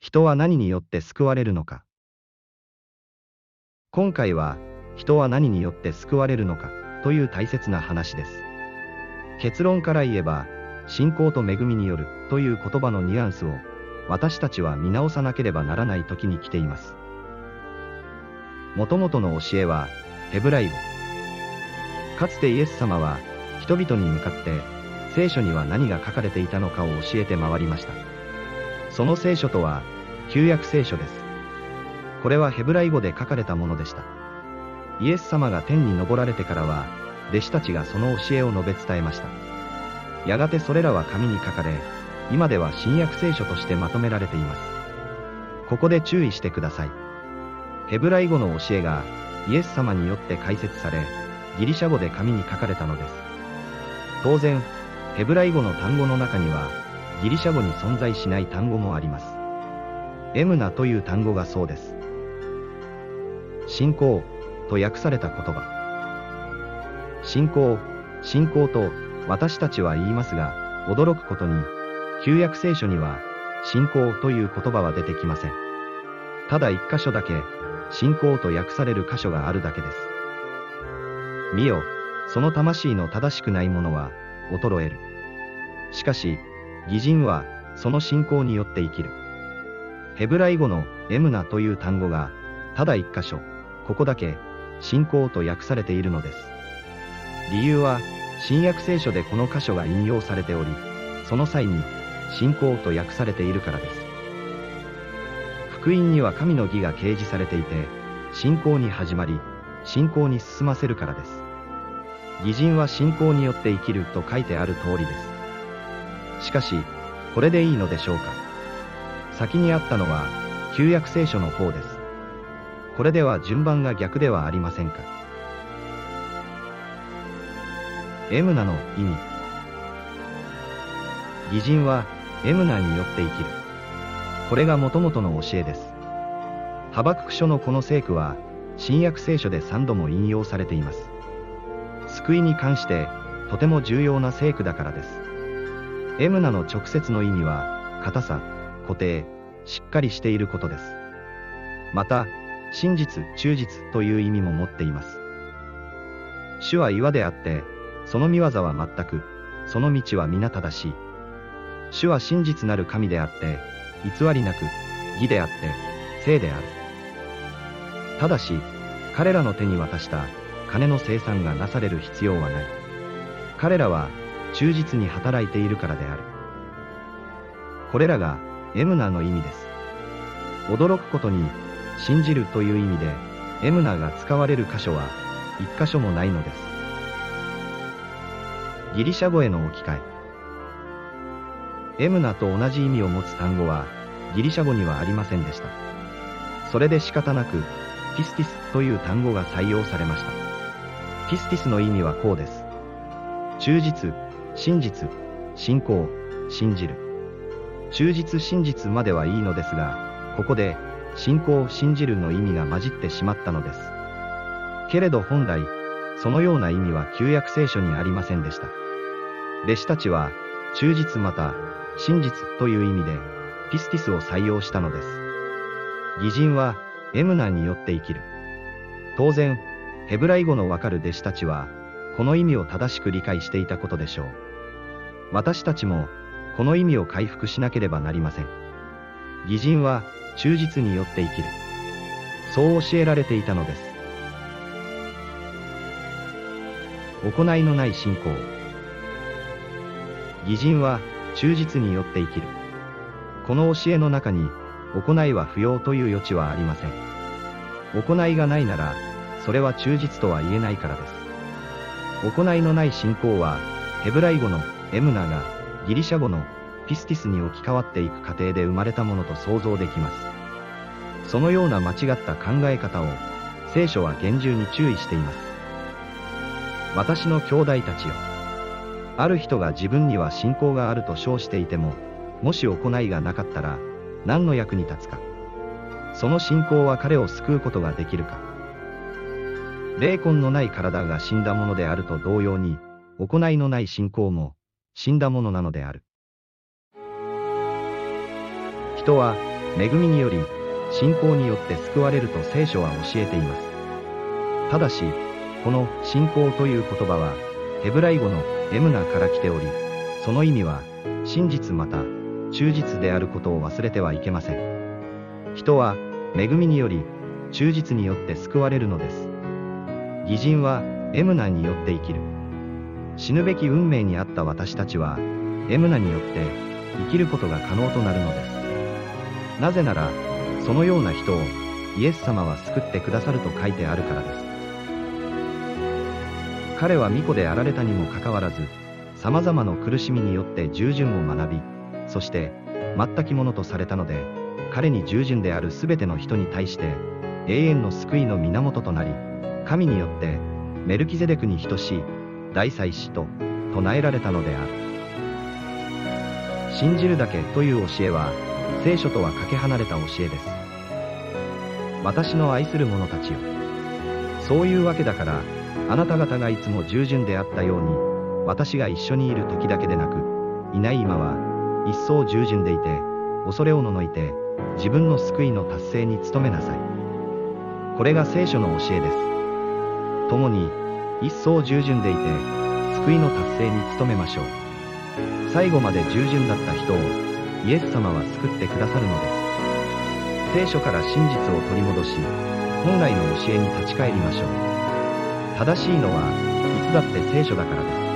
人は何によって救われるのか今回は、人は何によって救われるのか、という大切な話です。結論から言えば、信仰と恵みによる、という言葉のニュアンスを、私たちは見直さなければならない時に来ています。もともとの教えは、ヘブライ語。かつてイエス様は、人々に向かって、聖書には何が書かれていたのかを教えて回りました。その聖書とは、旧約聖書です。これはヘブライ語で書かれたものでした。イエス様が天に昇られてからは、弟子たちがその教えを述べ伝えました。やがてそれらは紙に書かれ、今では新約聖書としてまとめられています。ここで注意してください。ヘブライ語の教えが、イエス様によって解説され、ギリシャ語で紙に書かれたのです。当然、ヘブライ語の単語の中には、ギリシャ語に存在しない単語もあります。エムナという単語がそうです。信仰と訳された言葉。信仰、信仰と私たちは言いますが、驚くことに、旧約聖書には、信仰という言葉は出てきません。ただ一箇所だけ、信仰と訳される箇所があるだけです。見よ、その魂の正しくないものは、衰える。しかし、義人は、その信仰によって生きる。ヘブライ語のエムナという単語が、ただ一箇所、ここだけ、信仰と訳されているのです。理由は、新約聖書でこの箇所が引用されており、その際に、信仰と訳されているからです。福音には神の義が掲示されていて、信仰に始まり、信仰に進ませるからです。義人は信仰によって生きると書いてある通りです。しかし、これでいいのでしょうか？先にあったのは、旧約聖書の方です。これでは順番が逆ではありませんか？エムナの意味。義人は、エムナによって生きる。これがもともとの教えです。ハバクク書のこの聖句は、新約聖書で3度も引用されています。救いに関して、とても重要な聖句だからです。エムナの直接の意味は、硬さ、固定、しっかりしていることです。また、真実、忠実という意味も持っています。主は岩であって、その見業は全く、その道は皆正しい。主は真実なる神であって、偽りなく、義であって、聖である。ただし、彼らの手に渡した金の生産がなされる必要はない。彼らは忠実に働いているからである。これらがエムナの意味です。驚くことに、信じるという意味で、エムナが使われる箇所は、一箇所もないのです。ギリシャ語への置き換え。エムナと同じ意味を持つ単語は、ギリシャ語にはありませんでした。それで仕方なく、ピスティスという単語が採用されました。ピスティスの意味はこうです。忠実、真実、信仰、信じる。忠実真実まではいいのですが、ここで、信仰信じるの意味が混じってしまったのです。けれど本来、そのような意味は旧約聖書にありませんでした。弟子たちは、忠実また、真実という意味で、ピスティスを採用したのです。義人は、エムナによって生きる。当然、ヘブライ語のわかる弟子たちは、この意味を正しく理解していたことでしょう。私たちも、この意味を回復しなければなりません。義人は、忠実によって生きる。そう教えられていたのです。行いのない信仰。義人は、忠実によって生きる。この教えの中に、行いは不要という余地はありません。行いがないなら、それは忠実とは言えないからです。行いのない信仰は、ヘブライ語のエムナがギリシャ語のピスティスに置き換わっていく過程で生まれたものと想像できます。そのような間違った考え方を、聖書は厳重に注意しています。私の兄弟たちよ。ある人が自分には信仰があると称していても、もし行いがなかったら、何の役に立つか。その信仰は彼を救うことができるか。霊魂のない体が死んだものであると同様に、行いのない信仰も、死んだものなのである。人は、恵みにより、信仰によって救われると聖書は教えています。ただし、この信仰という言葉は、ヘブライ語のエムナから来ており、その意味は、真実また、忠実であることを忘れてはいけません。人は、恵みにより、忠実によって救われるのです。義人は、エムナによって生きる。死ぬべき運命にあった私たちは、エムナによって生きることが可能となるのです。なぜなら、そのような人をイエス様は救ってくださると書いてあるからです。彼は巫女であられたにもかかわらず、様々な苦しみによって従順を学び、そして、全きものとされたので、彼に従順であるすべての人に対して、永遠の救いの源となり、神によって、メルキゼデクに等しい、大祭司と、唱えられたのである。信じるだけという教えは、聖書とはかけ離れた教えです。私の愛する者たちよ。そういうわけだから、あなた方がいつも従順であったように、私が一緒にいる時だけでなく、いない今は、一層従順でいて、恐れをののいて、自分の救いの達成に努めなさい。これが聖書の教えです。共に、一層従順でいて、救いの達成に努めましょう。最後まで従順だった人を、イエス様は救ってくださるのです。聖書から真実を取り戻し、本来の教えに立ち返りましょう。正しいのは、いつだって聖書だからです。